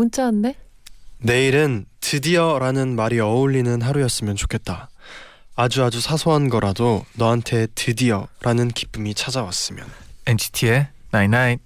문자 왔네. 내일은 드디어라는 말이 어울리는 하루였으면 좋겠다. 아주 아주 사소한 거라도 너한테 드디어라는 기쁨이 찾아왔으면. NCT의 Night.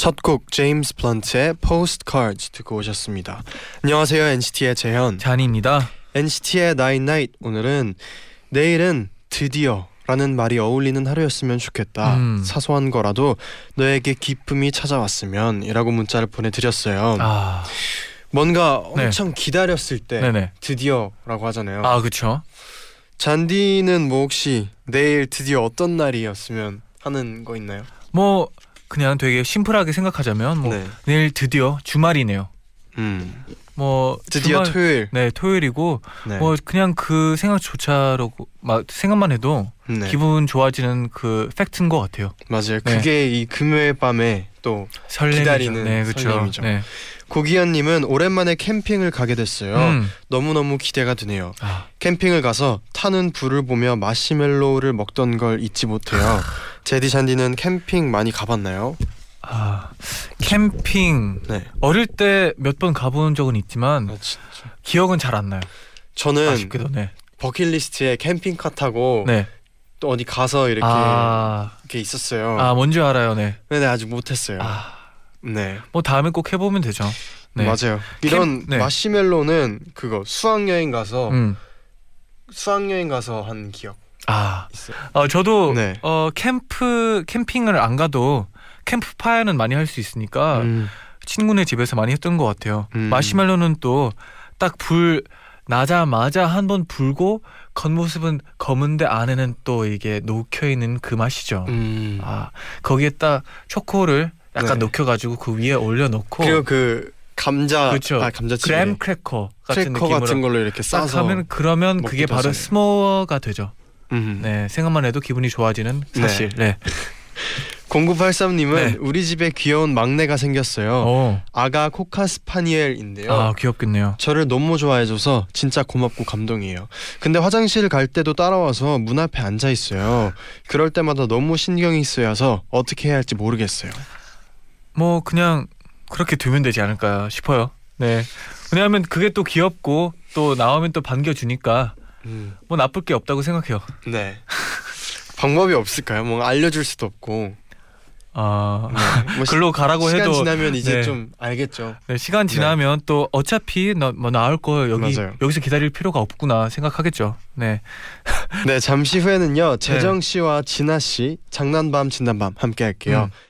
첫곡 제임스 블런트의 Postcards 듣고 오셨습니다. 안녕하세요 NCT의 재현. 잔입니다. NCT의 Night Night 오늘은 내일은 드디어 라는 말이 어울리는 하루였으면 좋겠다. 음. 사소한 거라도 너에게 기쁨이 찾아왔으면 이라고 문자를 보내드렸어요. 아, 뭔가 네. 엄청 기다렸을 때 네네. 드디어라고 하잖아요. 아 그렇죠. 잔디는 뭐 혹시 내일 드디어 어떤 날이었으면 하는 거 있나요? 뭐 그냥 되게 심플하게 생각하자면 뭐 네. 내일 드디어 주말이네요. 음. 뭐 드디어 주말- 토요일. 네 토요일이고 네. 뭐 그냥 그 생각조차로 막 생각만 해도 네. 기분 좋아지는 그 팩트인 것 같아요. 맞아요. 네. 그게 이 금요일 밤에 또 설렘이죠. 기다리는 네, 그렇죠. 설렘이죠. 네. 고기현님은 오랜만에 캠핑을 가게 됐어요. 음. 너무 너무 기대가 되네요. 아, 캠핑을 가서 타는 불을 보며 마시멜로우를 먹던 걸 잊지 못해요. 제디 잔디는 캠핑 많이 가봤나요? 아 캠핑 네. 어릴 때 몇 번 가본 적은 있지만 아. 기억은 잘 안 나요. 저는 아쉽게도 네. 버킷리스트에 캠핑카 타고 네. 또 어디 가서 이렇게 아, 이렇게 있었어요. 아 뭔지 알아요. 네. 근데 아직 못했어요. 아, 네. 뭐 다음에 꼭 해보면 되죠. 네. 맞아요. 이런 네. 마시멜로는 그거 수학 여행 가서 음. 수학 여행 가서 한 기억 아, 있어요. 어, 저도 네. 어 캠프 캠핑을 안 가도 캠프 파이어는 많이 할 수 있으니까 음, 친구네 집에서 많이 했던 것 같아요. 음. 마시멜로는 또 딱 불 나자마자 한 번 불고 겉모습은 검은데 안에는 또 이게 녹혀 있는 그 맛이죠. 음. 아 거기에 딱 초코를 약간 네. 녹여가지고 그 위에 올려놓고 그리고 그 감자 그렇죠. 아 감자칩 graham cracker 같은 크래커 느낌으로 같은 걸로 이렇게 딱 싸서 하면 그러면 그게 바로 하잖아요. 스모어가 되죠. 음. 네 생각만 해도 기분이 좋아지는 사실. 네. 0983님은 네. 우리 집에 귀여운 막내가 생겼어요. 어. 아가 코카스파니엘인데요. 아 귀엽겠네요. 저를 너무 좋아해줘서 진짜 고맙고 감동이에요. 근데 화장실 갈 때도 따라와서 문 앞에 앉아 있어요. 그럴 때마다 너무 신경이 쓰여서 어떻게 해야 할지 모르겠어요. 뭐 그냥 그렇게 두면 되지 않을까 싶어요. 네. 왜냐하면 그게 또 귀엽고 또 나오면 또 반겨주니까 음. 뭐 나쁠 게 없다고 생각해요. 네. 방법이 없을까요? 뭐 알려줄 수도 없고. 아 네. 뭐 시- 글로 가라고 시간 해도 지나면 이제 네. 좀 알겠죠. 네, 시간 지나면 또 어차피 나, 뭐 나올 거 여기 맞아요. 여기서 기다릴 필요가 없구나 생각하겠죠. 네. 네, 잠시 후에는요. 재정 씨와 진아 씨 장난밤 진단밤 함께 할게요. 음.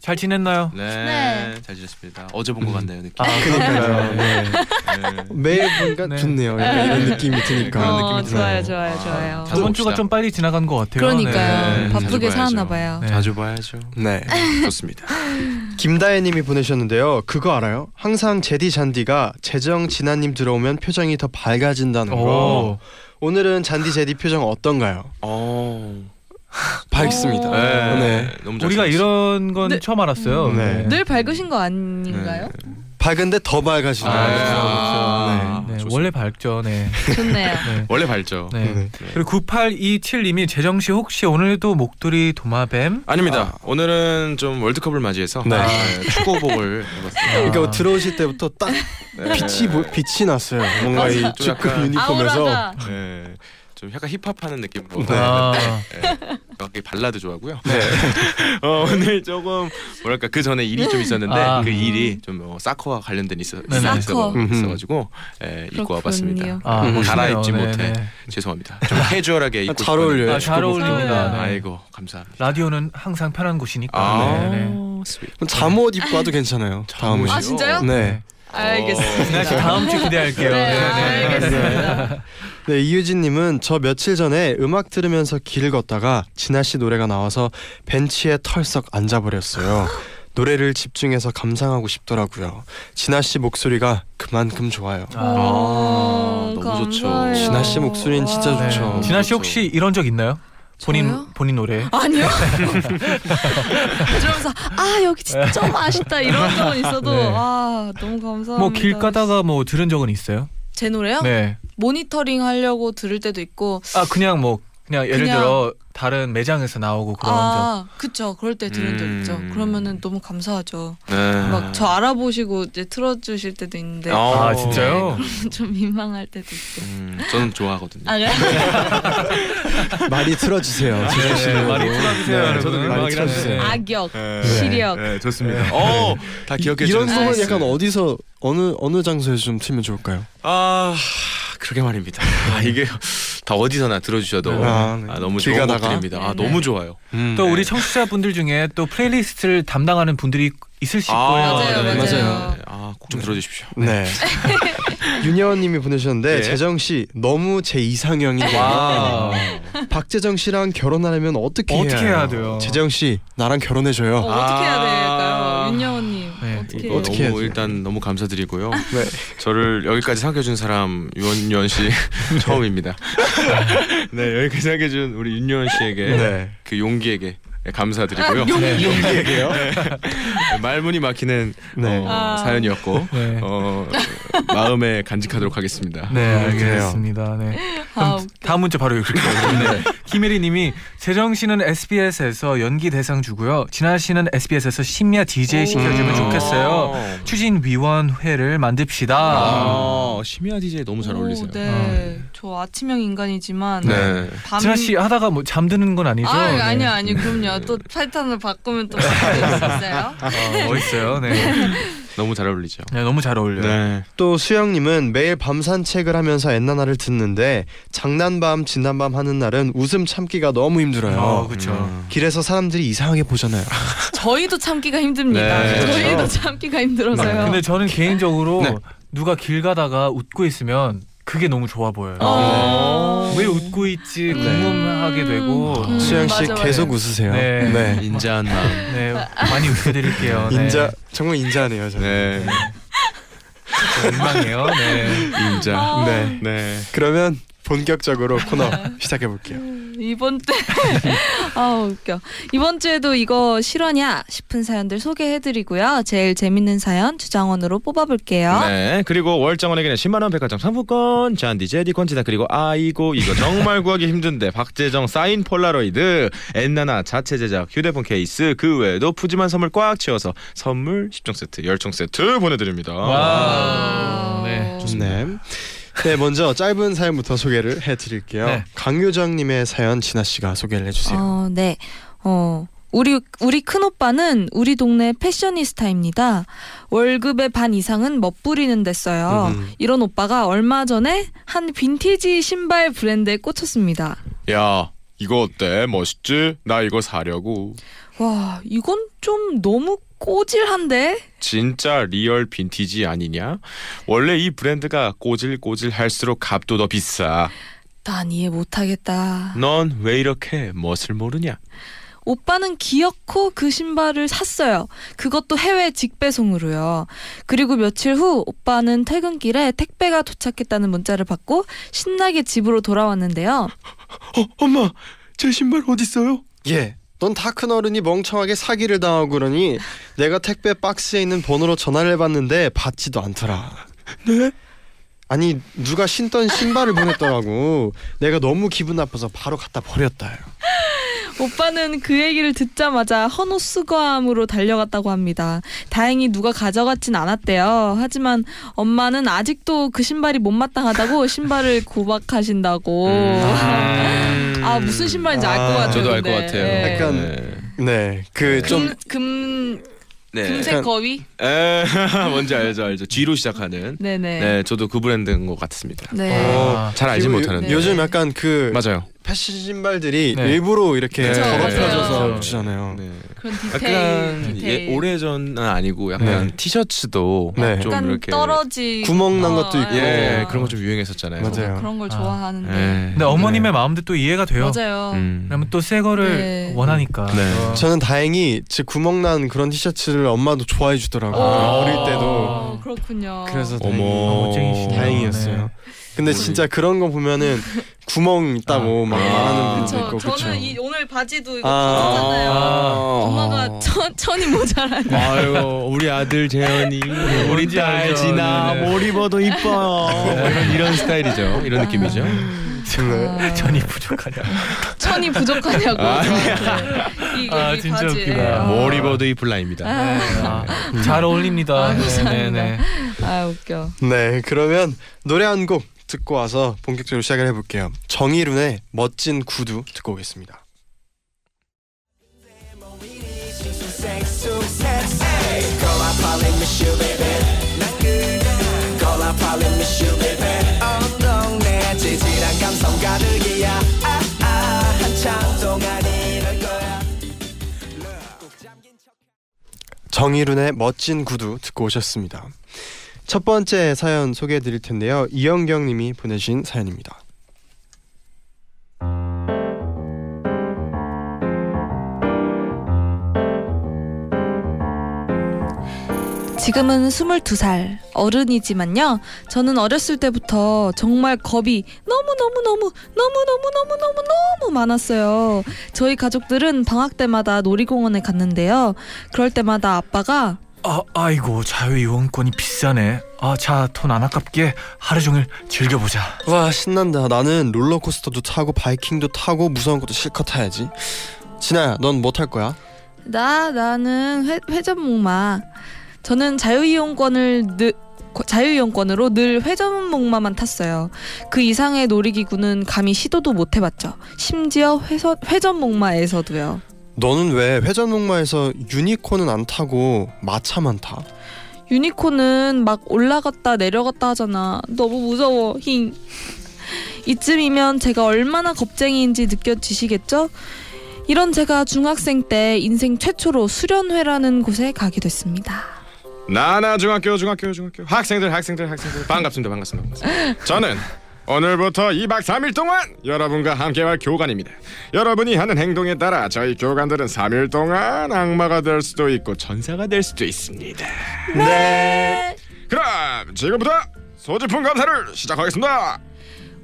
잘 지냈나요? 네, 네. 잘 지냈습니다 어제 본 것 같네요 느낌 아, 그러니까요. 네. 네. 매일 보니까 네. 좋네요. 약간 이런 느낌이 드니까. 어, 느낌이 좋아요. 좋아요, 좋아요. 자, 저번 주가. 좀 빨리 지나간 것 같아요. 그러니까요. 네, 바쁘게 살았나. 봐요. 네. 자주 봐야죠 네. 좋습니다 김다혜님이 보내셨는데요. 그거 알아요? 항상 제디 잔디가 재정 진아님 들어오면 표정이 더 밝아진다는 거. 오. 오늘은 잔디 제디 표정 어떤가요? 어. 밝습니다. 오. 네. 너무 잘 우리가. 이런 건 네. 처음 알았어요. 네. 늘 밝으신 거 아닌가요? 밝은데 더 밝아지네요. 아, 네, 네, 좋습니다. 원래 밝죠. 네. 좋네요. 네. 원래 밝죠. 네. 네. 그리고 9827님이 재정 씨 혹시 오늘도 목도리 도마뱀? 아닙니다. 오늘은 좀 월드컵을 맞이해서 네. 네, 축구복을 입었습니다. 그러니까 아. 들어오실 때부터 딱 네. 빛이 보, 빛이 났어요. 뭔가 이좀 축구 유니폼에서 아우라가 네. 좀 약간 힙합하는 느낌으로 아, 네. 발라드 좋아하고요. 어, 오늘 조금 뭐랄까 그 전에 일이 좀 있었는데 아. 그 일이 좀 어, 사커와 관련된 있어 네네. 있어 사커. 있어가지고 예, 입고 와봤습니다. 아, 음. 멋있네요. 갈아입지 네, 못해 네. 죄송합니다. 좀 캐주얼하게 입고 잘 어울려요. 아, 잘. 어울립니다. 네. 아이고 감사합니다. 라디오는 항상 편한 곳이니까. 아, 네, 네. 잠옷 입고 와도 괜찮아요. 다음에. 아 진짜요? 네. 알겠습니다. 씨 다음 주 기대할게요. 네, 네, 네. 알겠습니다. 네, 이유진님은 저 며칠 전에 음악 들으면서 길을 걷다가 진아 씨 노래가 나와서 벤치에 털썩 앉아버렸어요. 노래를 집중해서 감상하고 싶더라고요. 진아 씨 목소리가 그만큼 좋아요. 아, 어, 너무 좋죠. 감사해요. 진아 씨 목소리는 진짜 와. 네. 좋죠. 진아 씨 혹시 이런 적 있나요? 본인 저요? 본인 노래. 아니요. 들으면서 아 여기 진짜 좀 아쉽다 이런 적은 있어도 네. 아 너무 감사합니다. 뭐 길 가다가 뭐 들은 적은 있어요? 제 노래요? 네. 모니터링 하려고 들을 때도 있고 아 그냥 뭐 그냥 예를 그냥- 들어 다른 매장에서 나오고 그런 적. 아 그쵸 그럴 때 들은 적 음. 있죠. 그러면은 너무 감사하죠. 네. 막저 알아보시고 이제 틀어주실 때도 있는데 어. 아 진짜요? 좀 민망할 때도 있고. 음, 저는 좋아하거든요. 아 그래? 많이 틀어주세요. 씨 네. 많이 틀어주세요, 네, 여러분. 저도 많이 틀어주세요. 네. 악역 네. 시력. 네, 좋습니다. 어, 다 기억해 이런 주는 곡은 센스. 약간 어디서 어느 어느 장소에서 좀 틀면 좋을까요? 아, 그러게 말입니다. 아, 이게 다 어디서나 들어주셔도 아, 네. 아, 너무 길 좋은? 곡들입니다. 아, 네, 너무 네. 좋아요. 음. 또 네. 우리 청취자분들 중에 또 playlist를 담당하는 분들이 있으실 아, 거예요. 맞아요, 네, 맞아요. 네. 아, 꼭 좀 들어주십시오. 네. 윤여원님이 보내주셨는데 예. 재정 씨 너무 제 이상형인데 와. 박재정 씨랑 결혼하려면 어떻게 해야, 어떻게 해야 돼요? 재정 씨 나랑 결혼해줘요. 어, 어떻게 해야 아. 될까요, 윤여원님? 네, 어떻게? 너무 해야죠? 일단 너무 감사드리고요. 네. 저를 여기까지 생각해준 사람 윤yon 씨 처음입니다. 네 여기까지 생각해준 우리 윤yon 씨에게 네. 그 용기에게 감사드리고요. 네. 용기에게요? 말문이 막히는 네. 어, 아. 사연이었고 네. 어, 마음에 간직하도록 하겠습니다. 네, 음, 알겠습니다. 네. 아. 다음 문자 바로 읽을게요. 네. 김혜리님이 재정 씨는 SBS에서 연기 대상 주고요. 진아 씨는 SBS에서 심야 DJ 시켜주면 음. 좋겠어요. 추진 위원회를 만듭시다. 아, 심야 DJ 너무 잘 어울리세요. 오, 네. 저 아침형 인간이지만 네. 밤 진아 씨 하다가 뭐 잠드는 건 아니죠? 아, 네. 아니요, 아니요. 그럼요. 또 패턴을 바꾸면 또 바뀔 수 있어요. 어, 멋있어요. 네. 너무 잘 어울리죠. 네, 너무 잘 어울려요. 네. 또 수영님은 매일 밤 산책을 하면서 엔나나를 듣는데 장난밤 진난밤 하는 날은 웃음 참기가 너무 힘들어요. 어, 그렇죠. 음. 길에서 사람들이 이상하게 보잖아요. 저희도 참기가 힘듭니다. 네, 저희도 그렇죠. 참기가 힘들어서요. 근데 저는 개인적으로 네. 누가 길 가다가 웃고 있으면 그게 너무 좋아 보여요. 어. 왜 웃고 있지 궁금하게 되고 음, 수영 씨 맞아, 맞아. 계속 웃으세요. 네. 네. 인자한 마음. 네 많이 웃겨드릴게요. 네. 인자 정말 인자하네요. 저는. 네. 좀 민망해요. 네. 인자. 아. 네. 네. 그러면 본격적으로 코너 시작해 볼게요. 이번 때 아 웃겨. 이번 주에도 이거 실화냐 싶은 사연들 소개해드리고요. 제일 재밌는 사연 주장원으로 뽑아볼게요. 네 그리고 월장원에게는 10만 원 백화점 상품권 잔디 제디 건지다 그리고 아이고 이거 정말 구하기 힘든데 박재정 사인 폴라로이드 엔나나 자체 제작 휴대폰 케이스 그 외에도 푸짐한 선물 꽉 채워서 선물 10종 세트 10종 세트 보내드립니다 와우. 네. 네. 네, 먼저 짧은 사연부터 소개를 해드릴게요. 네. 강유정님의 사연 진아 씨가 소개를 해주세요. 어, 네. 어, 우리 우리 큰 오빠는 우리 동네 패셔니스타입니다. 월급의 반 이상은 멋부리는 데 써요. 음. 이런 오빠가 얼마 전에 한 빈티지 신발 브랜드에 꽂혔습니다. 야 이거 어때 멋있지? 나 이거 사려고 와, 이건 좀 너무 꼬질한데? 진짜 real 빈티지 아니냐? 원래 이 브랜드가 꼬질꼬질 할수록 값도 더 비싸 난 이해 못하겠다. 넌 왜 이렇게 멋을 모르냐? 오빠는 기어코 그 신발을 샀어요. 그것도 해외 직배송으로요. 그리고 며칠 후 오빠는 퇴근길에 택배가 도착했다는 문자를 받고 신나게 집으로 돌아왔는데요. 어, 엄마 제 신발 어딨어요? 예, 넌다 큰 어른이 멍청하게 사기를 당하고 그러니 내가 택배 박스에 있는 번호로 전화를 해봤는데 받지도 않더라. 네? 아니 누가 신던 신발을 보냈더라고. 내가 너무 기분 나빠서 바로 갖다 버렸다요. 오빠는 그 얘기를 듣자마자 헌옷 수거함으로 달려갔다고 합니다. 다행히 누가 가져갔진 않았대요. 하지만 엄마는 아직도 그 신발이 못마땅하다고 신발을 구박하신다고. 음. 아 무슨 신발인지 알 것 아, 같아요. 저도 알 것 근데. 같아요. 네. 약간 네, 그 좀 금, 금 네. 금색 거위? 에, 뭔지 알죠, 알죠. G로 시작하는. 네네. 네, 저도 그 브랜드인 것 같습니다. 네. 어, 잘 알지 그리고 못하는데. 네. 요즘 약간 그 맞아요. 패션 신발들이 네. 일부러 이렇게 그쵸, 더럽혀져서 맞아요. 붙이잖아요. 네. 그런 디테일. 약간 디테일. 예, 오래전은 아니고 약간 네. 티셔츠도 네. 좀 약간 이렇게 떨어지 구멍 난 것도 있고. 예, 어. 그런 거 좀 유행했었잖아요. 맞아요. 그런 걸 아. 좋아하는데. 예. 근데 어머님의 마음도 또 이해가 돼요. 맞아요. 음. 그러면 또 새 거를 네. 원하니까. 네. 어. 저는 다행히 제 구멍 난 그런 티셔츠를 엄마도 좋아해 주더라고요. 아. 어릴 때도. 어, 그렇군요. 그래서 어머. 다행히, 멋쟁이시네요. 다행이었어요. 근데 진짜 그런 거 보면은 구멍 있다고 막 아. 말하는 분도 그쵸. 있고 그렇죠. 저는 이 오늘 바지도 이거 아. 벗었잖아요. 아. 엄마가 천, 천이 모자라니. 아이고 우리 아들 재현이 우리 딸. 진아 네. 뭘 입어도 이뻐요 이런, 이런 스타일이죠 이런 느낌이죠 아, 전이 부족하냐. 천이 부족하냐고. 아. 이게 아, 이 진짜 바지에. 웃기다. 아. 뭘 입어도 이쁠라입니다 네. 아, 잘 어울립니다. 아, 네, 감사합니다. 네. 아 웃겨. 네, 그러면 노래 한 곡 듣고 와서 본격적으로 시작을 해볼게요. 정희룬의 멋진 구두 듣고 오겠습니다. 정희룬의 멋진 구두 듣고 오셨습니다. 첫 번째 사연 소개해 드릴 텐데요. 이영경 님이 보내신 사연입니다. 지금은 22살 어른이지만요. 저는 어렸을 때부터 정말 겁이 너무너무너무 너무너무너무너무너무 많았어요. 저희 가족들은 방학 때마다 놀이공원에 갔는데요. 그럴 때마다 아빠가 아, 아이고 자유이용권이 비싸네. 아, 자, 돈 안 아깝게 하루 종일 즐겨보자. 와 신난다. 나는 롤러코스터도 타고 바이킹도 타고 무서운 것도 실컷 타야지. 진아야, 넌 뭐 탈 거야? 나 나는 회, 회전목마. 저는 자유이용권을 늘 자유이용권으로 늘 회전목마만 탔어요. 그 이상의 놀이기구는 감히 시도도 못 해봤죠. 심지어 회선, 회전목마에서도요. 너는 왜 회전목마에서 유니콘은 안 타고 마차만 타? 유니콘은 막 올라갔다 내려갔다 하잖아. 너무 무서워. 힝. 이쯤이면 제가 얼마나 겁쟁이인지 느껴지시겠죠? 이런 제가 중학생 때 인생 최초로 수련회라는 곳에 가게 됐습니다. 나나 중학교 중학교 중학교 학생들 학생들 학생들 반갑습니다 반갑습니다, 반갑습니다. 저는 오늘부터 2박 3일 동안 여러분과 함께할 교관입니다 여러분이 하는 행동에 따라 저희 교관들은 3일 동안 악마가 될 수도 있고 천사가 될 수도 있습니다 네. 그럼 지금부터 소지품 감사를 시작하겠습니다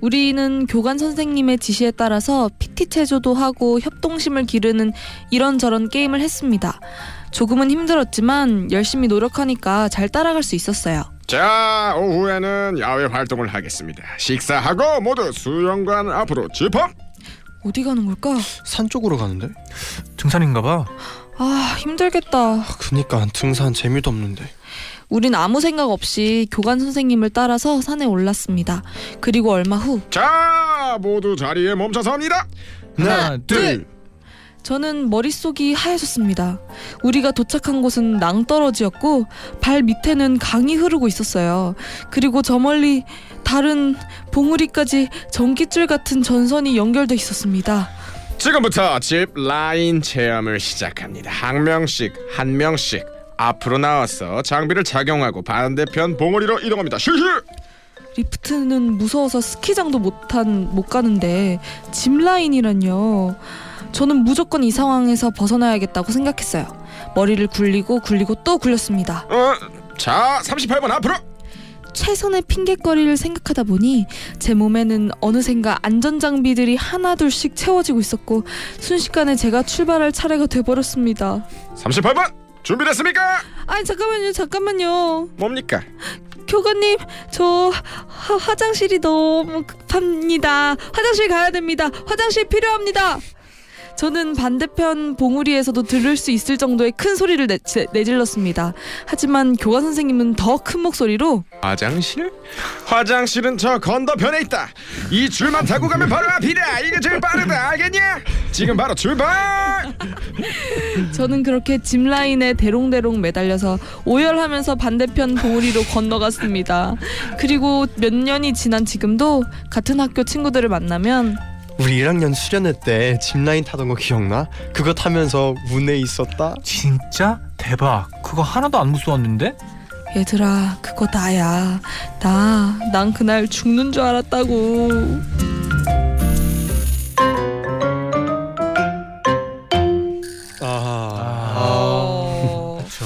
우리는 교관 선생님의 지시에 따라서 PT 체조도 하고 협동심을 기르는 이런저런 게임을 했습니다. 조금은 힘들었지만 열심히 노력하니까 잘 따라갈 수 있었어요. 자 오후에는 야외 활동을 하겠습니다 식사하고 모두 수영관 앞으로 집합 어디 가는 걸까? 산 쪽으로 가는데? 등산인가 봐. 아 힘들겠다. 그니까 등산 재미도 없는데. 우린 아무 생각 없이 교관 선생님을 따라서 산에 올랐습니다. 그리고 얼마 후 자 모두 자리에 멈춰서 합니다 하나, 둘. 저는 머릿속이 하얘졌습니다. 우리가 도착한 곳은 낭떠러지였고 발 밑에는 강이 흐르고 있었어요. 그리고 저 멀리 다른 봉우리까지 전깃줄 같은 전선이 연결돼 있었습니다. 지금부터 집 라인 체험을 시작합니다. 한 명씩 한 명씩 앞으로 나와서 장비를 착용하고 반대편 봉우리로 이동합니다. 실시. 리프트는 무서워서 스키장도 못한 못 가는데 짚 라인이란요. 저는 무조건 이 상황에서 벗어나야겠다고 생각했어요. 머리를 굴리고 굴리고 또 굴렸습니다. 어, 자 38번 앞으로. 최선의 핑계거리를 생각하다 보니 제 몸에는 어느샌가 안전장비들이 하나둘씩 채워지고 있었고 순식간에 제가 출발할 차례가 돼버렸습니다. 38번 준비됐습니까? 아니 잠깐만요 잠깐만요 뭡니까? 교관님 저 화, 화장실이 너무 급합니다 화장실 가야 됩니다 화장실 필요합니다 저는 반대편 봉우리에서도 들을 수 있을 정도의 큰 소리를 내, 제- 내질렀습니다 하지만 교관 선생님은 더 큰 목소리로 화장실? 화장실은 저 건너편에 있다. 이 줄만 타고 가면 바로 앞이다. 이게 제일 빠르다. 알겠냐? 지금 바로 출발. 저는 그렇게 짚 라인에 대롱대롱 매달려서 오열하면서 반대편 봉우리로 건너갔습니다 그리고 몇 년이 지난 지금도 같은 학교 친구들을 만나면 우리 1학년 수련회 때 짚라인 타던 거 기억나? 그거 타면서 문에 있었다. 진짜 대박. 그거 하나도 안 무서웠는데? 얘들아 그거 나야 나 난 그날 죽는 줄 알았다고 아. 어... 그렇죠.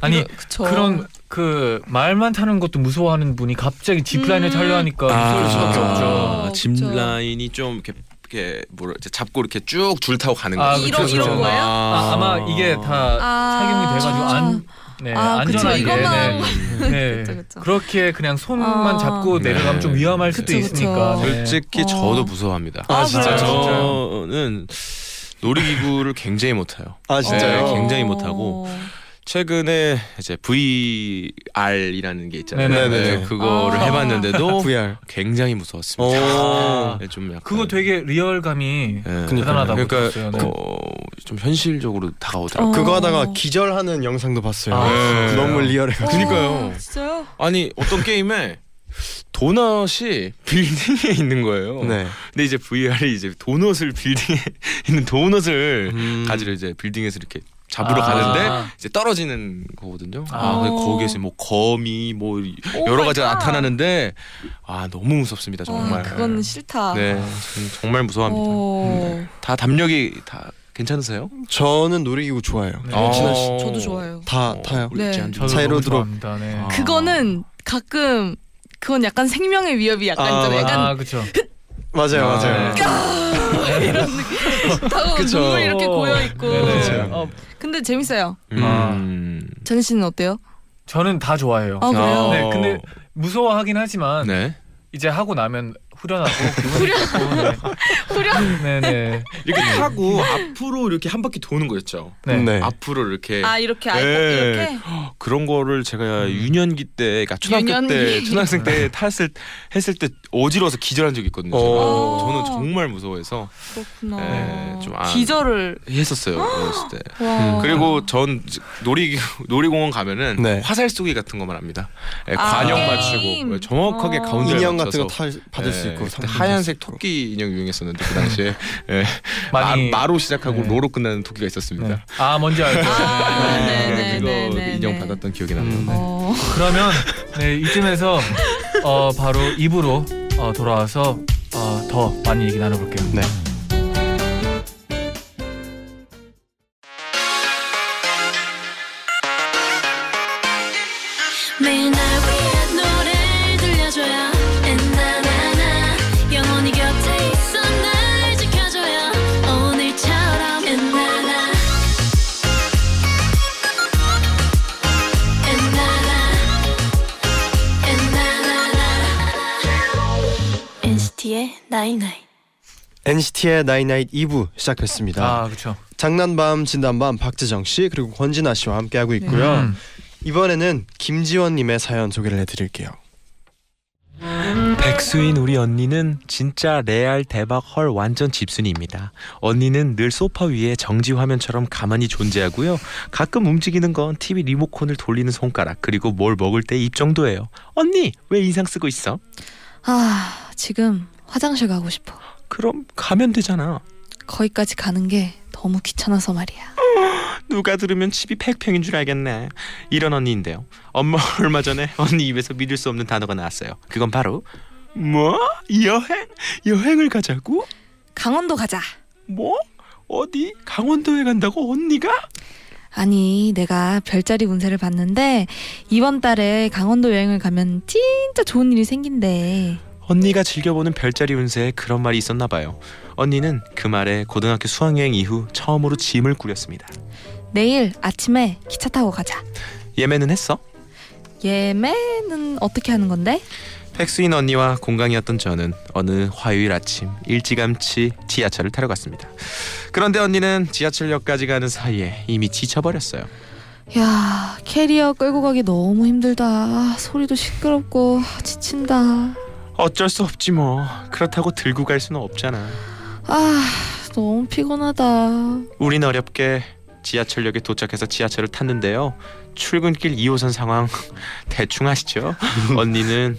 아니 그쵸. 그런 그 말만 타는 것도 무서워하는 분이 갑자기 지프라인을 음. 타려 하니까 아, 무서울 수밖에 없죠. 어, 짚 그쵸. 라인이 좀 이렇게 이렇게 뭐라 이제 잡고 이렇게 쭉 줄 타고 가는 아, 거죠. 그쵸, 이런- 이런 그쵸. 거예요? 아, 아마 이게 다 아, 착용이 돼가지고 안, 네, 아, 그쵸. 안전하게 이것만 네, 네. 그쵸, 그쵸. 그렇게 그냥 손만 아. 잡고 네. 내려가면 좀 위험할 수도 그쵸, 그쵸. 있으니까. 네. 솔직히 어. 저도 무서워합니다. 아, 진짜? 저는 놀이기구를 굉장히 못 타요. 아 진짜요? 네, 굉장히 못하고. 최근에 이제 VR이라는 게 있잖아요. 네네네. 네, 그거를 아. 해봤는데도 VR. 굉장히 무서웠습니다. 오. 네, 좀 약간 그거 되게 리얼감이 네. 대단하다고 그러니까 들었어요. 네. 어, 좀 현실적으로 다가오더라고요. 어. 그거 하다가 기절하는 영상도 봤어요. 아, 네. 너무 리얼해가지고. 그니까요. 어, 진짜요? 아니 어떤 게임에 도넛이 빌딩에 있는 거예요. 네. 근데 이제 VR이 이제 도넛을 빌딩에 있는 도넛을 음. 가지러 이제 빌딩에서 이렇게 잡으러 아. 가는데 이제 떨어지는 거거든요. 아, 아. 근데 거기에서 뭐 거미 뭐오 여러 가지가 갓. 나타나는데 아 너무 무섭습니다 정말. 어, 그건 싫다. 네, 저는 정말 무서워합니다. 어, 다 담력이 다 괜찮으세요? 저는 놀이기구 좋아해요. 네. 어. 진아 씨. 저도 좋아요. 다 어, 타요. 우리 네. 사이로 들어. 네. 아. 그거는 가끔 그건 약간 생명의 위협이 약간 아, 좀 약간 아 그렇죠. 맞아요, 아. 맞아요. 이런 느낌. 타고 그쵸. 눈물 이렇게 고여 있고. 네네. 그쵸. 어, 근데 재밌어요. 음. 전 씨는 어때요? 저는 다 좋아해요. 아 그래요? 네, 근데 무서워하긴 하지만 네. 이제 하고 나면 후련하고 좋고. 네. 후련? 네네. 이렇게 타고 앞으로 이렇게 한 바퀴 도는 거였죠. 네. 네. 앞으로 이렇게 아 이렇게 아이폰 네. 이렇게. 그런 거를 제가 유년기 때, 그러니까 초등학교 유년기. 때, 초등학생 때 탔을 했을 때 어지러워서 기절한 적이 있거든요. 제가. 어. 저는 정말 무서워해서 그렇구나. 네, 좀 안- 기절을. 했었어요 어렸을 때. 와. 그리고 전 놀이 놀이공원 가면은 네. 화살 쏘기 같은 거만 합니다. 예, 아, 게임. 맞추고 정확하게 어. 가운데 인형 맞춰서 같은 거 탈, 받을 수 예, 있고 그때 상품 하얀색. 토끼 인형 유행했었는데 그 당시에 예. 많이 마, 로 시작하고 네. 로로 끝나는 토끼가 있었습니다. 네. 아 뭔지 알죠. 아, 네. 네, 네, 그거 네, 네, 인형 네. 받았던 기억이 납니다. 음. 네. 어. 그러면 네, 이쯤에서 어, 바로 입으로 어, 돌아와서 어, 더 많이 얘기 나눠볼게요. 네. NCT의 나이나잇 2부 시작했습니다. 아 그렇죠. 장난밤 진담밤 박재정 씨 그리고 권진아 씨와 함께 하고 있고요. 음. 이번에는 김지원님의 사연 소개를 해드릴게요. 백수인 우리 언니는 진짜 레알 대박 헐 완전 집순이입니다. 언니는 늘 소파 위에 정지 화면처럼 가만히 존재하고요. 가끔 움직이는 건 TV 리모컨을 돌리는 손가락 그리고 뭘 먹을 때 입 정도예요. 언니 왜 인상 쓰고 있어? 아 지금 화장실 가고 싶어. 그럼 가면 되잖아. 거기까지 가는 게 너무 귀찮아서 말이야. 누가 들으면 집이 백평인 줄 알겠네. 이런 언니인데요. 엄마 얼마 전에 언니 입에서 믿을 수 없는 단어가 나왔어요. 그건 바로 뭐 여행 여행을 가자고? 강원도 가자. 뭐 어디 강원도에 간다고 언니가? 아니, 내가 별자리 운세를 봤는데 이번 달에 강원도 여행을 가면 진짜 좋은 일이 생긴대. 언니가 즐겨보는 별자리 운세에 그런 말이 있었나 봐요. 언니는 그 말에 고등학교 수학여행 이후 처음으로 짐을 꾸렸습니다. 내일 아침에 기차 타고 가자. 예매는 했어? 예매는 어떻게 하는 건데? 백수인 언니와 공강이었던 저는 어느 화요일 아침 일찌감치 지하철을 타러 갔습니다. 그런데 언니는 지하철역까지 가는 사이에 이미 지쳐버렸어요. 야, 캐리어 끌고 가기 너무 힘들다. 아, 소리도 시끄럽고 아, 지친다. 어쩔 수 없지 뭐. 그렇다고 들고 갈 수는 없잖아. 아, 너무 피곤하다. 우린 어렵게 지하철역에 도착해서 지하철을 탔는데요. 출근길 2호선 상황 대충 아시죠? 언니는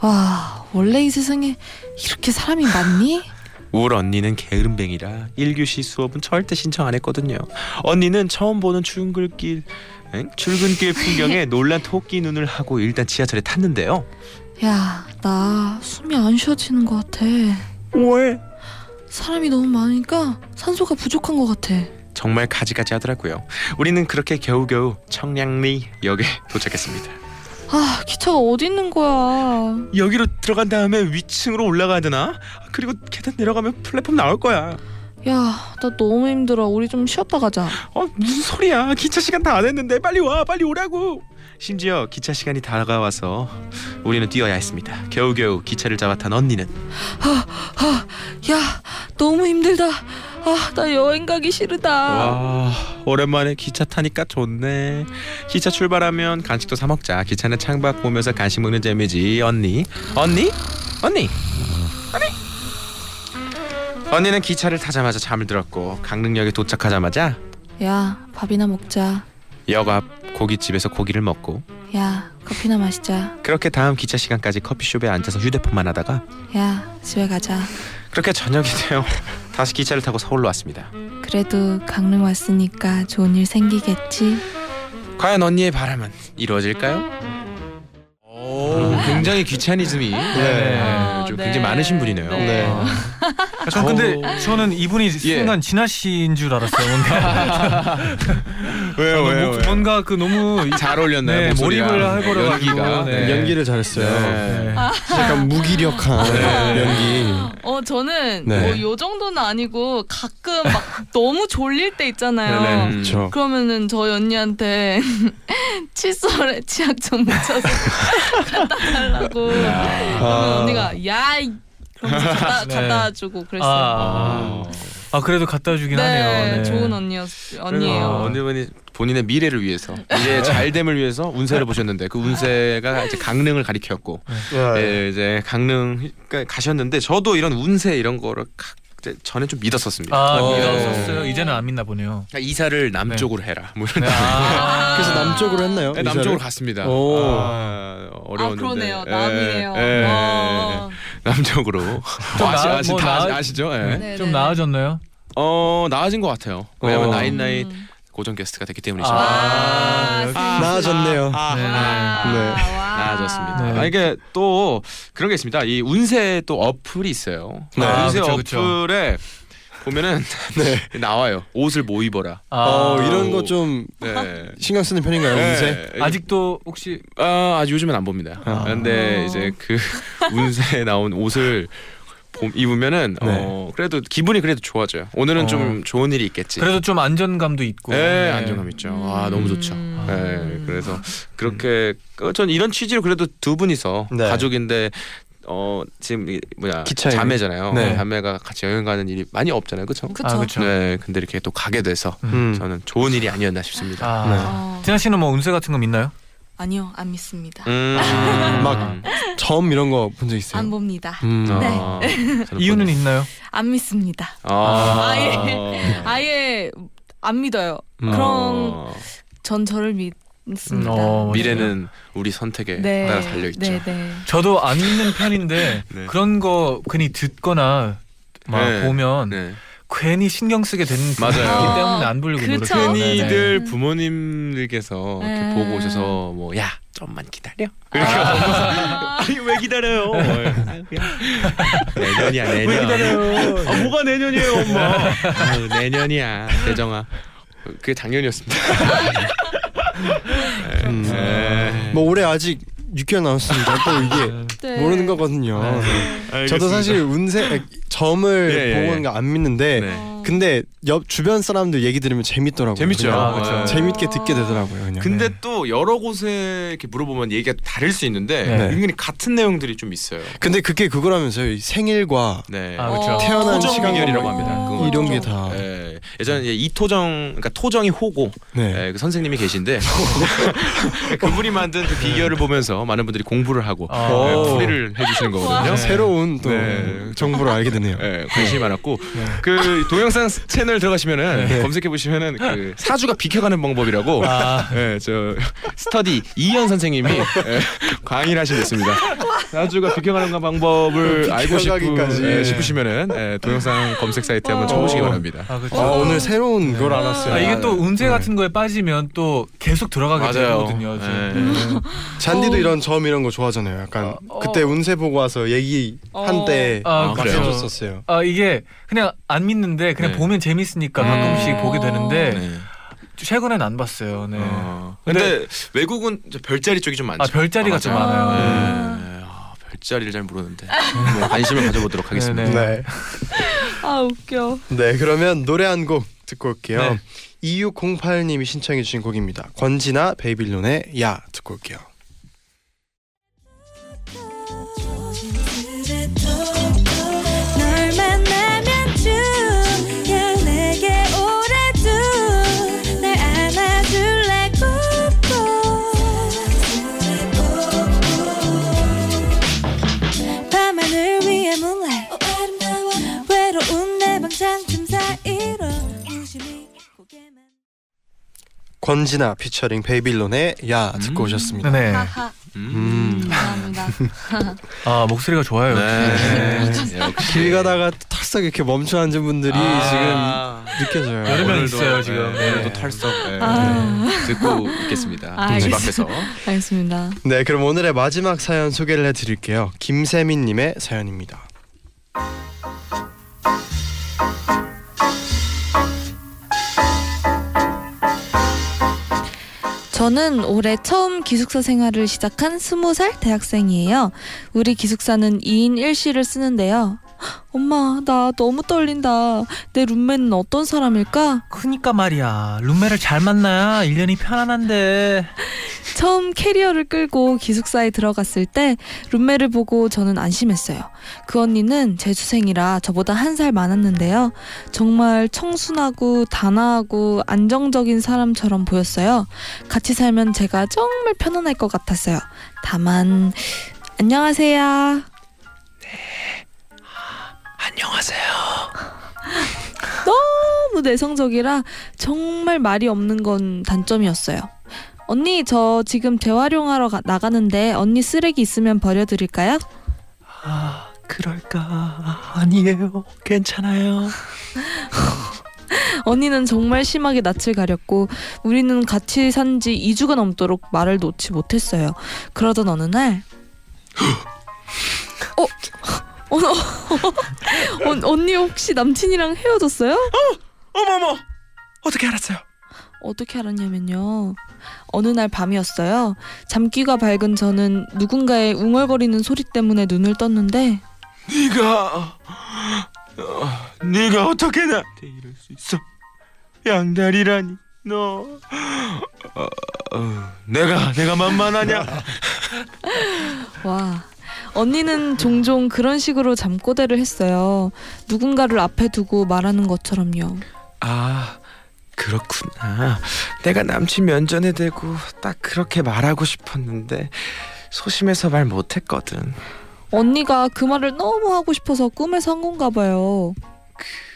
와, 원래 이 세상에 이렇게 사람이 많니? 울 언니는 게으름뱅이라 1교시 수업은 절대 신청 안 했거든요. 언니는 처음 보는 출근길 엥? 출근길 풍경에 놀란 토끼 눈을 하고 일단 지하철에 탔는데요. 야, 나 숨이 안 쉬어지는 것 같아. 왜? 사람이 너무 많으니까 산소가 부족한 것 같아. 정말 가지가지 하더라고요. 우리는 그렇게 겨우겨우 청량리 역에 도착했습니다. 아, 기차가 어디 있는 거야? 여기로 들어간 다음에 위층으로 올라가야 되나? 그리고 계단 내려가면 플랫폼 나올 거야. 야, 나 너무 힘들어. 우리 좀 쉬었다 가자. 어 무슨 소리야? 기차 시간 다 안 했는데 빨리 와, 빨리 오라고. 심지어 기차 시간이 다가와서 우리는 뛰어야 했습니다. 겨우겨우 기차를 잡아 탄 언니는 야, 너무 힘들다. 아, 나 여행 가기 싫다. 와 오랜만에 기차 타니까 좋네. 기차 출발하면 간식도 사 먹자. 기차는 창밖 보면서 간식 먹는 재미지. 언니, 언니, 언니, 언니. 언니는 기차를 타자마자 잠을 들었고 강릉역에 도착하자마자 야, 밥이나 먹자. 역 앞 고깃집에서 고기를 먹고 야, 커피나 마시자. 그렇게 다음 기차 시간까지 커피숍에 앉아서 휴대폰만 하다가 야, 집에 가자. 그렇게 저녁이 되어 다시 기차를 타고 서울로 왔습니다. 그래도 강릉 왔으니까 좋은 일 생기겠지. 과연 언니의 바람은 이루어질까요? 오, 굉장히 귀차니즘이 네, 아, 좀 네. 굉장히 많으신 분이네요. 네. 아, 전 근데 저는 이분이 순간 진아 씨인 줄 알았어요. 뭔가 왜요, 아, 목- 뭔가 그 너무 잘 어울렸나요? 네? 몰입을 해버려가지고 연기가 네. 연기를 잘했어요. 네. 약간 무기력한 네. 연기. 어 저는 네. 뭐요 정도는 아니고 가끔 막 너무 졸릴 때 있잖아요. 네네. 음. 그렇죠. 그러면은 저희 언니한테 칫솔에 치약 좀 묻혀서 갖다 달라고. 그러면 아. 언니가 야 이- 그러면서 갖다, 네. 갖다 주고 그랬어요. 아, 아 그래도 갖다 주긴 네, 하네요. 네. 좋은 언니였 언니예요. 어, 언니분이 본인의 미래를 위해서 미래의 잘됨을 위해서 운세를 보셨는데 그 운세가 이제 강릉을 가리켰고 네. 예, 이제 강릉 그러니까 가셨는데 저도 이런 운세 이런 거를 전에 좀 믿었었습니다. 아 어. 믿었었어요. 이제는 안 믿나 보네요. 그러니까 이사를 남쪽으로 해라. 뭐 이런. 네, 아, 그래서 남쪽으로 했나요? 네? 남쪽으로 갔습니다. 오. 아, 어려웠는데. 아 그러네요. 예, 남이네요. 예, 어. 남쪽으로. 좀 아시, 나- 아시, 뭐 다 나- 아시죠? 예. 네, 좀 네, 나아졌나요? 어 나아진 것 같아요. 왜냐면 어. 나인나잇 음. 고정 게스트가 됐기 때문이죠. 아. 나아졌네요. 아, 네, 네. 아, 네. 와. 나아졌습니다. 네. 아, 이게 또 그런 게 있습니다. 이 운세 또 어플이 있어요. 네. 아, 운세 그쵸, 그쵸. 어플에 보면은 네. 나와요. 옷을 뭐 입어라. 아, 어, 이런 거좀 네. 신경 쓰는 편인가요, 운세? 네. 아직도 혹시 아, 아직 요즘엔 안 봅니다. 아. 근데 어. 이제 그 운세에 나온 옷을 봄- 입으면은 네. 어 그래도 기분이 그래도 좋아져요. 오늘은 어. 좀 좋은 일이 있겠지. 그래도 좀 안정감도 있고. 네, 네. 안정감 있죠. 아 너무 좋죠. 음. 네, 그래서 그렇게 어, 전 이런 취지로 그래도 두 분이서 네. 가족인데 어 지금 이 뭐냐 기차에- 자매잖아요. 네. 자매가 같이 여행 가는 일이 많이 없잖아요, 그렇죠? 아, 그쵸. 네, 근데 이렇게 또 가게 돼서 음. 저는 좋은 일이 아니었나 싶습니다. 아, 네. 어, 진아 씨는 뭐 운세 같은 거 믿나요? 아니요 안 믿습니다. 음, 막 점 이런 거 본 적 있어요? 안 봅니다. 음. 아, 저는 이유는 있나요? 안 믿습니다. 아, 아예. 아예 안 믿어요. 음. 그럼 어, 전 저를 믿습니다. 음, 어, 미래는 우리 선택에 네. 따라 달려 있죠. 네, 네. 저도 안 믿는 편인데 네. 그런 거 괜히 듣거나 막 네. 보면 네. 괜히 신경 쓰게 되는 맞아요. 때문에 안 보려고 그쵸. 노력해요. 네, 네. 네. 부모님들께서 이렇게 네. 보고 오셔서 뭐 야 좀만 기다려. 아, 아니 왜 기다려요? 내년이야 내년. 왜 기다려요? 아 뭐가 내년이에요 엄마? 아유, 내년이야 대정아. 그게 작년이었습니다. 음. 네. 뭐 올해 아직 6개월 남았으니까 또 이게 네. 모르는 거거든요. 네. 저도 사실 운세 점을 예, 예, 보고 예. 는거안 믿는데 네. 어. 근데 옆 주변 사람들 얘기 들으면 재밌더라고요. 재밌죠. 그냥 아, 그쵸. 재밌게 듣게 되더라고요. 그냥. 근데 네. 또 여러 곳에 이렇게 물어보면 얘기가 다를 수 있는데 네. 은근히 같은 내용들이 좀 있어요. 근데 그게 그거라면서요. 이 생일과 네. 아, 그쵸. 태어난 토정 시간 비결이라고 어. 합니다. 그거 이런. 게 다. 예. 예전에 이제 이토정 그러니까 토정이 호고 네. 예, 그 선생님이 계신데 그분이 만든 그 비결을 보면서 많은 분들이 공부를 하고 아. 예, 오. 풀이를 해주시는 거거든요. 네. 새로운 또 네. 정보를 알게 되네요. 예, 관심이 많았고 네. 그 동영 상 채널 들어가시면은 네. 검색해 보시면은 그 사주가 비켜가는 방법이라고 아, 예, 저 스터디 이현 선생님이 예, 강의를 하신 있습니다. 사주가 비켜가는 방법을 알고 싶으, 비켜가기까지. 예, 싶으 시면은 예, 동영상 검색 사이트 한번 쳐보시기 어. 바랍니다. 아 그렇죠. 아, 오늘 새로운 걸 알았어요. 아, 이게 또 운세 네. 같은 거에 빠지면 또 계속 들어가게 맞아요. 되거든요. 네. 음. 잔디도 어. 이런 점 이런 거 좋아하잖아요. 약간 어. 그때 운세 보고 와서 얘기 어. 한때 아, 막 그래요? 해줬었어요. 아 이게 그냥 안 믿는데 그냥 네. 보면 재밌으니까 네. 가끔씩 보게 되는데 네. 최근엔 안 봤어요. 네. 어. 근데, 외국은 이제 별자리 쪽이 좀 많죠. 아 별자리가 좀 맞아요. 많아요. 네. 네. 아, 별자리를 잘 모르는데 뭐 관심을 가져보도록 하겠습니다. 네, 네. 아 웃겨. 네, 그러면 노래 한 곡 듣고 올게요. 네. 2608님이 신청해 주신 곡입니다. 권지나 베이빌론의 야 듣고 올게요. 권지나 피처링 베이빌론의 야 듣고 음. 오셨습니다. 네. 하하. 음. 감사합니다. 아 목소리가 좋아요. 네. 역시. 길 가다가 털썩 이렇게 멈춰 앉은 분들이 아. 지금 느껴져요. 여러 명 있어요, 지금. 네, 오늘도 네. 털썩 네. 아. 듣고 있겠습니다. 아, 집. 앞에서. 알겠습니다. 네, 그럼 오늘의 마지막 사연 소개를 해드릴게요. 김세민님의 사연입니다. 저는 올해 처음 기숙사 생활을 시작한 스무 살 대학생이에요. 우리 기숙사는 2인 1실을 쓰는데요. 헉, 엄마, 나 너무 떨린다. 내 룸메는 어떤 사람일까? 그니까 말이야. 룸메를 잘 만나야 1년이 편안한데. 처음 캐리어를 끌고 기숙사에 들어갔을 때 룸메를 보고 저는 안심했어요. 그 언니는 재수생이라 저보다 한 살 많았는데요. 정말 청순하고 단아하고 안정적인 사람처럼 보였어요. 같이 살면 제가 정말 편안할 것 같았어요. 다만. 안녕하세요. 내성적이라 정말 말이 없는 건 단점이었어요. 언니 저 지금 재활용하러 가- 나가는데 언니 쓰레기 있으면 버려드릴까요? 아 그럴까 아니에요. 괜찮아요. 언니는 정말 심하게 낯을 가렸고 우리는 같이 산 지 2주가 넘도록 말을 놓지 못했어요. 그러던 어느 날 어? 어, 어, 언니 혹시 남친이랑 헤어졌어요? 어 머머. 어떻게 알았어요? 어떻게 알았냐면요. 어느 날 밤이었어요. 잠귀가 밝은 저는 누군가의 웅얼거리는 소리 때문에 눈을 떴는데 네가 어, 네가 어떻게 나한테 이럴 수 있어? 양다리라니 너 어, 어, 내가 내가 만만하냐? 와. 언니는 종종 그런 식으로 잠꼬대를 했어요. 누군가를 앞에 두고 말하는 것처럼요. 아 그렇구나. 내가 남친 면전에 대고 딱 그렇게 말하고 싶었는데 소심해서 말 못했거든. 언니가 그 말을 너무 하고 싶어서 꿈에서 한 건가 봐요.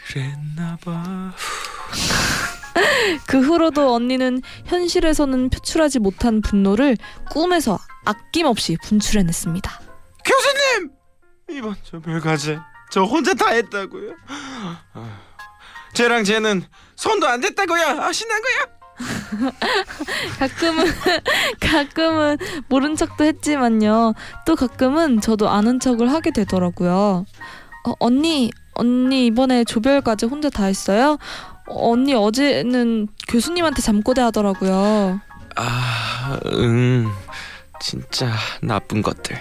그랬나 봐. 그 후로도 언니는 현실에서는 표출하지 못한 분노를 꿈에서 아낌없이 분출해냈습니다. 교수님 이번 조별 과제 저 혼자 다 했다고요. 아, 쟤랑 쟤는 손도 안 댔다고요. 아 신난 거야. 가끔은 가끔은 모른 척도 했지만요. 또 가끔은 저도 아는 척을 하게 되더라고요. 어, 언니 언니 이번에 조별 과제 혼자 다 했어요? 언니 어제는 교수님한테 잠꼬대 하더라고요. 아, 응. 진짜 나쁜 것들.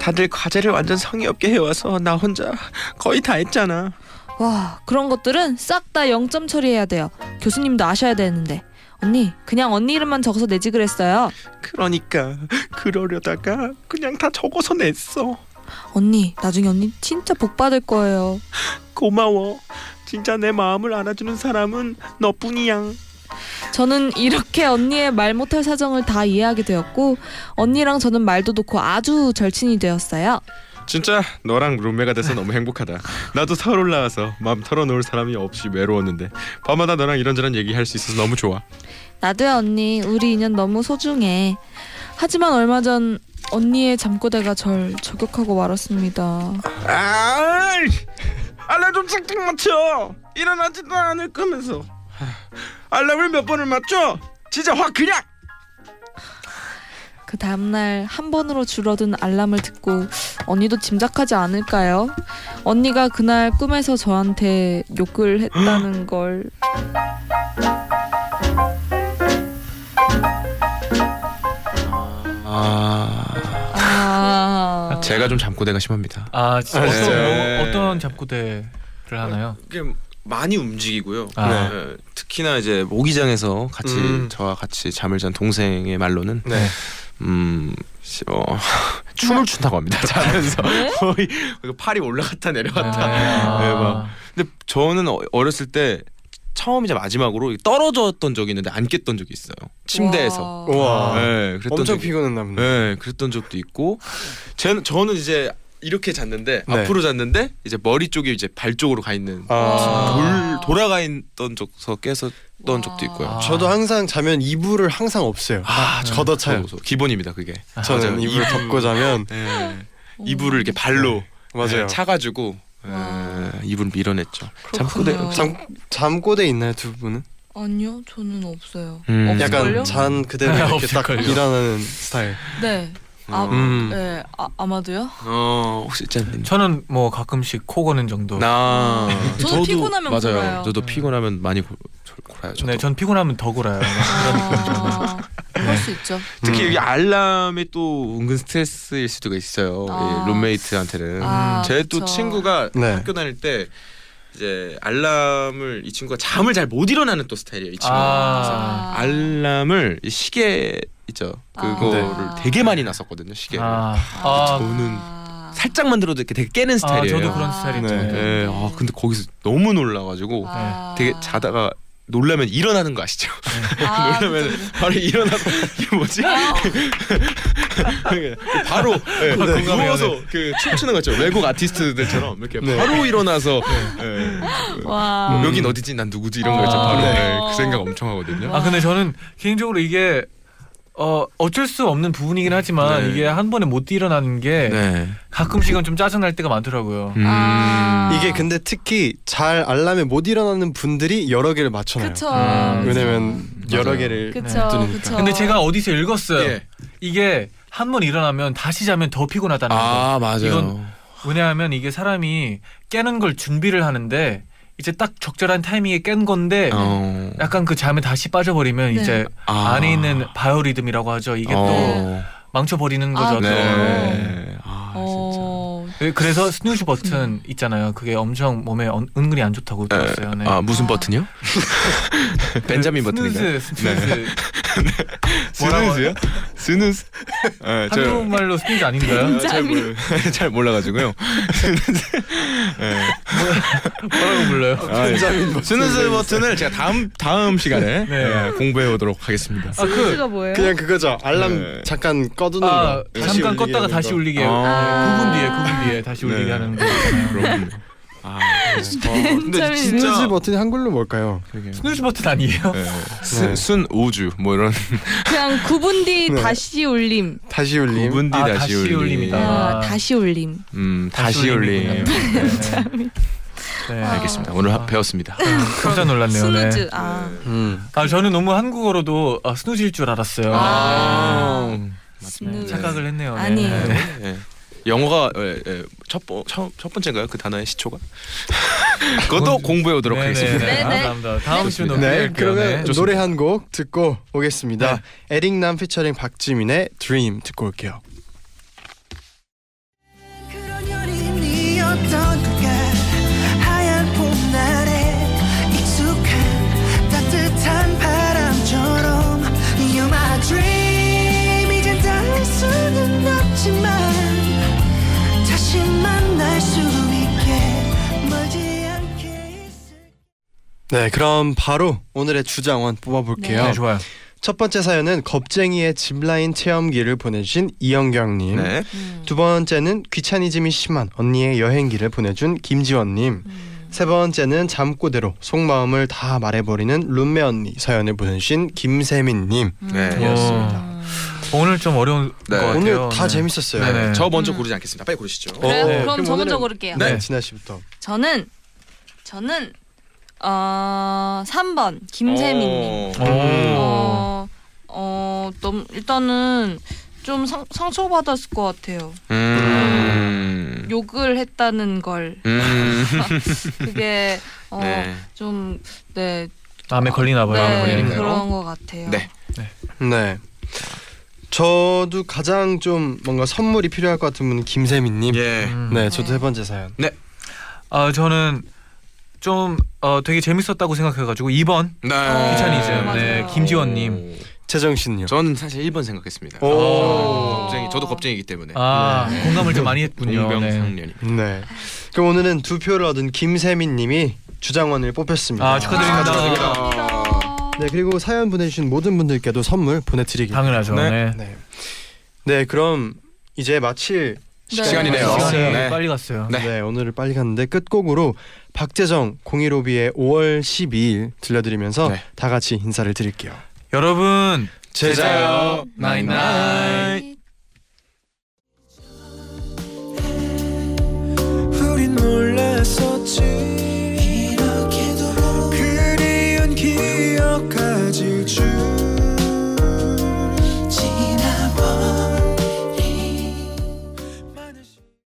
다들 과제를 완전 성의 없게 해와서 나 혼자 거의 다 했잖아. 와 그런 것들은 싹 다 0점 처리해야 돼요. 교수님도 아셔야 되는데. 언니 그냥 언니 이름만 적어서 내지 그랬어요. 그러니까 그러려다가 그냥 다 적어서 냈어. 언니 나중에 언니 진짜 복 받을 거예요. 고마워. 진짜 내 마음을 알아주는 사람은 너뿐이야. 저는 이렇게 언니의 말 못할 사정을 다 이해하게 되었고 언니랑 저는 말도 놓고 아주 절친이 되었어요. 진짜 너랑 룸메가 돼서 너무 행복하다. 나도 서울 올라와서 마음 털어놓을 사람이 없이 외로웠는데 밤마다 너랑 이런저런 얘기할 수 있어서 너무 좋아. 나도야 언니 우리 인연 너무 소중해. 하지만 얼마 전 언니의 잠꼬대가 절 저격하고 말았습니다. 아, 알람 좀 짝짝 맞춰. 일어나지도 않을 거면서. 알람을 몇 번을 맞춰? 진짜 확 그냥. 그 다음날 한 번으로 줄어든 알람을 듣고 언니도 짐작하지 않을까요? 언니가 그날 꿈에서 저한테 욕을 했다는 걸. 아, 아. 제가 좀 잠꼬대가 심합니다. 아 진짜 아, 어떤? 뭐, 어떤 잡고대를 하나요? 많이 움직이고요. 아. 네, 특히나 이제 모기장에서 같이 음. 저와 같이 잠을 잔 동생의 말로는 네. 음 시- 어, 춤을 춘다고 합니다. 자면서 거의 팔이 올라갔다 내려갔다. 네, 막. 근데 저는 어- 어렸을 때 처음이자 마지막으로 떨어졌던 적이 있는데 안 깼던 적이 있어요. 침대에서. 와. 네, 그랬던 엄청 적이- 피곤했나 보네. 네, 그랬던 적도 있고. 저는 저는 이제 이렇게 잤는데 네. 앞으로 잤는데 이제 머리 쪽이 이제 발 쪽으로 가 있는 아. 돌 돌아가 있던 적서 깼었던 적도 있고요. 아. 저도 항상 자면 이불을 항상 없어요. 아, 걷어차요. 무서워. 기본입니다, 그게. 저는 맞아요. 이불 덮고 자면 네. 이불을 이렇게 발로 맞아요. 네, 차가지고 와. 네, 이불 밀어냈죠. 그렇군요. 잠꼬대. 잠 잠꼬대 있나요 두 분은? 아니요, 저는 없어요. 음. 없을걸요? 약간 잔 그대로 이렇게 딱 없을걸요. 일어나는 스타일. 네. 아, 음. 네, 아, 아마도요. 어, 혹시 짠 저는 뭐 가끔씩 코 고는 정도. 나 저도 피곤하면 맞아요. 골아요. 저도 피곤하면 많이 고, 저- 골아요. 저도. 네, 전 피곤하면 더 골아요. 아, 그럴 수 있죠. 특히 음. 여기 알람이 또 은근 스트레스일 수도 있어요. 아. 이 룸메이트한테는. 아, 제 또 그쵸. 친구가 네. 학교 다닐 때 이제 알람을 이 친구가 잠을 잘 못 일어나는 또 스타일이에요. 이 친구가. 아. 아. 알람을 이 시계 있죠. 그거를 아. 되게 많이 놨었거든요. 시계를. 아, 아, 저는 아. 살짝만 들어도 이렇게 되게 깨는 아, 스타일이에요. 저도 그런 아. 스타일이죠. 네. 네. 아 근데 거기서 너무 놀라가지고 아. 되게 자다가 놀라면 일어나는 거 아시죠? 아, 놀라면. 바로 일어나서 이게 뭐지? 바로 네, 공감해요, 누워서 그 춤추는 거 있죠 외국 아티스트들처럼 이렇게 네. 바로 일어나서 네. 와. 뭐 여긴 어디지 난 누구지 이런 거 있죠 아. 바로 네. 네, 그 생각 엄청 하거든요. 아 근데 저는 개인적으로 이게 어 어쩔 수 없는 부분이긴 하지만 네. 이게 한 번에 못 일어나는 게 네. 가끔씩은 좀 짜증 날 때가 많더라고요. 음. 아. 이게 근데 특히 잘 알람에 못 일어나는 분들이 여러 개를 맞춰놔요. 그쵸. 음, 왜냐면 맞아요. 여러 개를 그쵸, 뜨니까. 그쵸. 근데 제가 어디서 읽었어요. 예. 이게 한 번 일어나면 다시 자면 더 피곤하다는 거. 아 맞아요. 이건 왜냐하면 이게 사람이 깨는 걸 준비를 하는데 이제 딱 적절한 타이밍에 깬 건데 어. 약간 그 잠에 다시 빠져버리면 네. 이제 아. 안에 있는 바이오리듬이라고 하죠. 이게 또 어. 망쳐버리는 거죠. 아, 또. 네. 아 진짜. 어. 네, 그래서 snooze 버튼 있잖아요. 그게 엄청 몸에 은- 은근히 안 좋다고 들었어요. 네. 아 무슨 아. 버튼이요? 벤자민 버튼인가요? snooze, snooze. snooze요? snooze? 네, 저- 한국말로 snooze 아닌가요? 아, 잘, 몰, 잘 몰라가지고요. 뭐라고 불러요? 아, 예. snooze 버튼을 제가 다음 다음 시간에 네. 예, 공부해 오도록 하겠습니다. 아, 그, snooze가 뭐예요? 그냥 그거죠. 알람 네. 잠깐 꺼두는 아, 거. 다시 잠깐 울리게 껐다가 하는 다시 거. 울리게. 아. 9분 뒤에, 9분 뒤에 다시 울리게 네. 하는 거. 있잖아요. 그렇군요. 아, 벤자민 근데 snooze 진짜 버튼이 한글로 뭘까요? snooze 버튼 아니에요? 예, 순, 순 오주 뭐 이런 그냥 9분 뒤 네. 다시 울림. 다시 울림. 9분 뒤 아, 다시 다시 울림. 울림이다. 아, 아. 다시 울림. 음 다시 울림. 네. 네. 알겠습니다. 오늘 하- 배웠습니다. 깜짝 놀랐네요. 네. snooze. 아. 음. 아 저는 너무 한국어로도 아, snooze일 줄 알았어요. 아. 음, snooze. 착각을 했네요. 네. 아니에요. 네. 네. 영어가 예, 예, 첫, 번- 첫, 첫 번째인가요? 그 단어의 시초가? 그것도 공부해 오도록 하겠습니다. 네, 네. 감사합니다. 다음 주 좋습니다. 노래 네, 할게요. 그러면 네. 노래 한 곡 듣고 오겠습니다. 네. 에릭남 피처링 박지민의 Dream 듣고 올게요. 네, 그럼 바로 오늘의 주장원 뽑아볼게요. 네, 좋아요. 첫 번째 사연은 겁쟁이의 짚라인 체험기를 보내주신 이영경님. 네. 두 번째는 귀차니즘이 심한 언니의 여행기를 보내준 김지원님. 세 번째는 잠꼬대로 속마음을 다 말해버리는 룸메 언니 사연을 보내주신 김세민님. 네. 어, 오늘 좀 어려운 네. 것 같아요. 오늘 다 네. 재밌었어요. 네 네. 저 먼저 음. 고르지 않겠습니다. 빨리 고르시죠. 그래요? 어, 그럼 저 먼저 오늘은- 고를게요. 네, 네. 진아 씨부터. 저는 저는 어 3번 김세민님. 오. 어, 어 너무 일단은 좀 상, 상처받았을 것 같아요. 음. 욕을 했다는 걸 음. 그게 네. 어좀네 마음에 걸리나 봐요. 마음에 네, 걸리니까요. 그런 것 같아요. 네. 네. 저도 가장 좀 뭔가 선물이 필요할 것 같은 분은 김세민님. 예. 음. 네, 저도 세 번째 사연. 아 저는 좀 어, 되게 재밌었다고 생각해가지고 2번 네. 귀차니즘. 네, 맞아요. 김지원님. 재정 씨는요? 저는 사실 1번 생각했습니다. 오. 겁쟁이 저도 겁쟁이기 때문에. 아 네. 공감을 좀 많이 했군요. 네. 동병상련입니다. 네. 그럼 오늘은 두 표를 얻은 김세민님이 주장원을 뽑혔습니다. 아 축하드립니다. 감사합니다. 네, 그리고 사연 보내주신 모든 분들께도 선물 보내드리겠습니다. 당연하죠. 네. 네. 네. 네, 그럼 이제 마칠 네. 시간이네요. 시간이 네. 빨리 갔어요. 네. 네, 오늘은 빨리 갔는데 끝곡으로 박재정 015B의 5월 12일 들려드리면서 네. 다 같이 인사를 드릴게요. 여러분 제자요 나잇나잇 우린 몰랐었지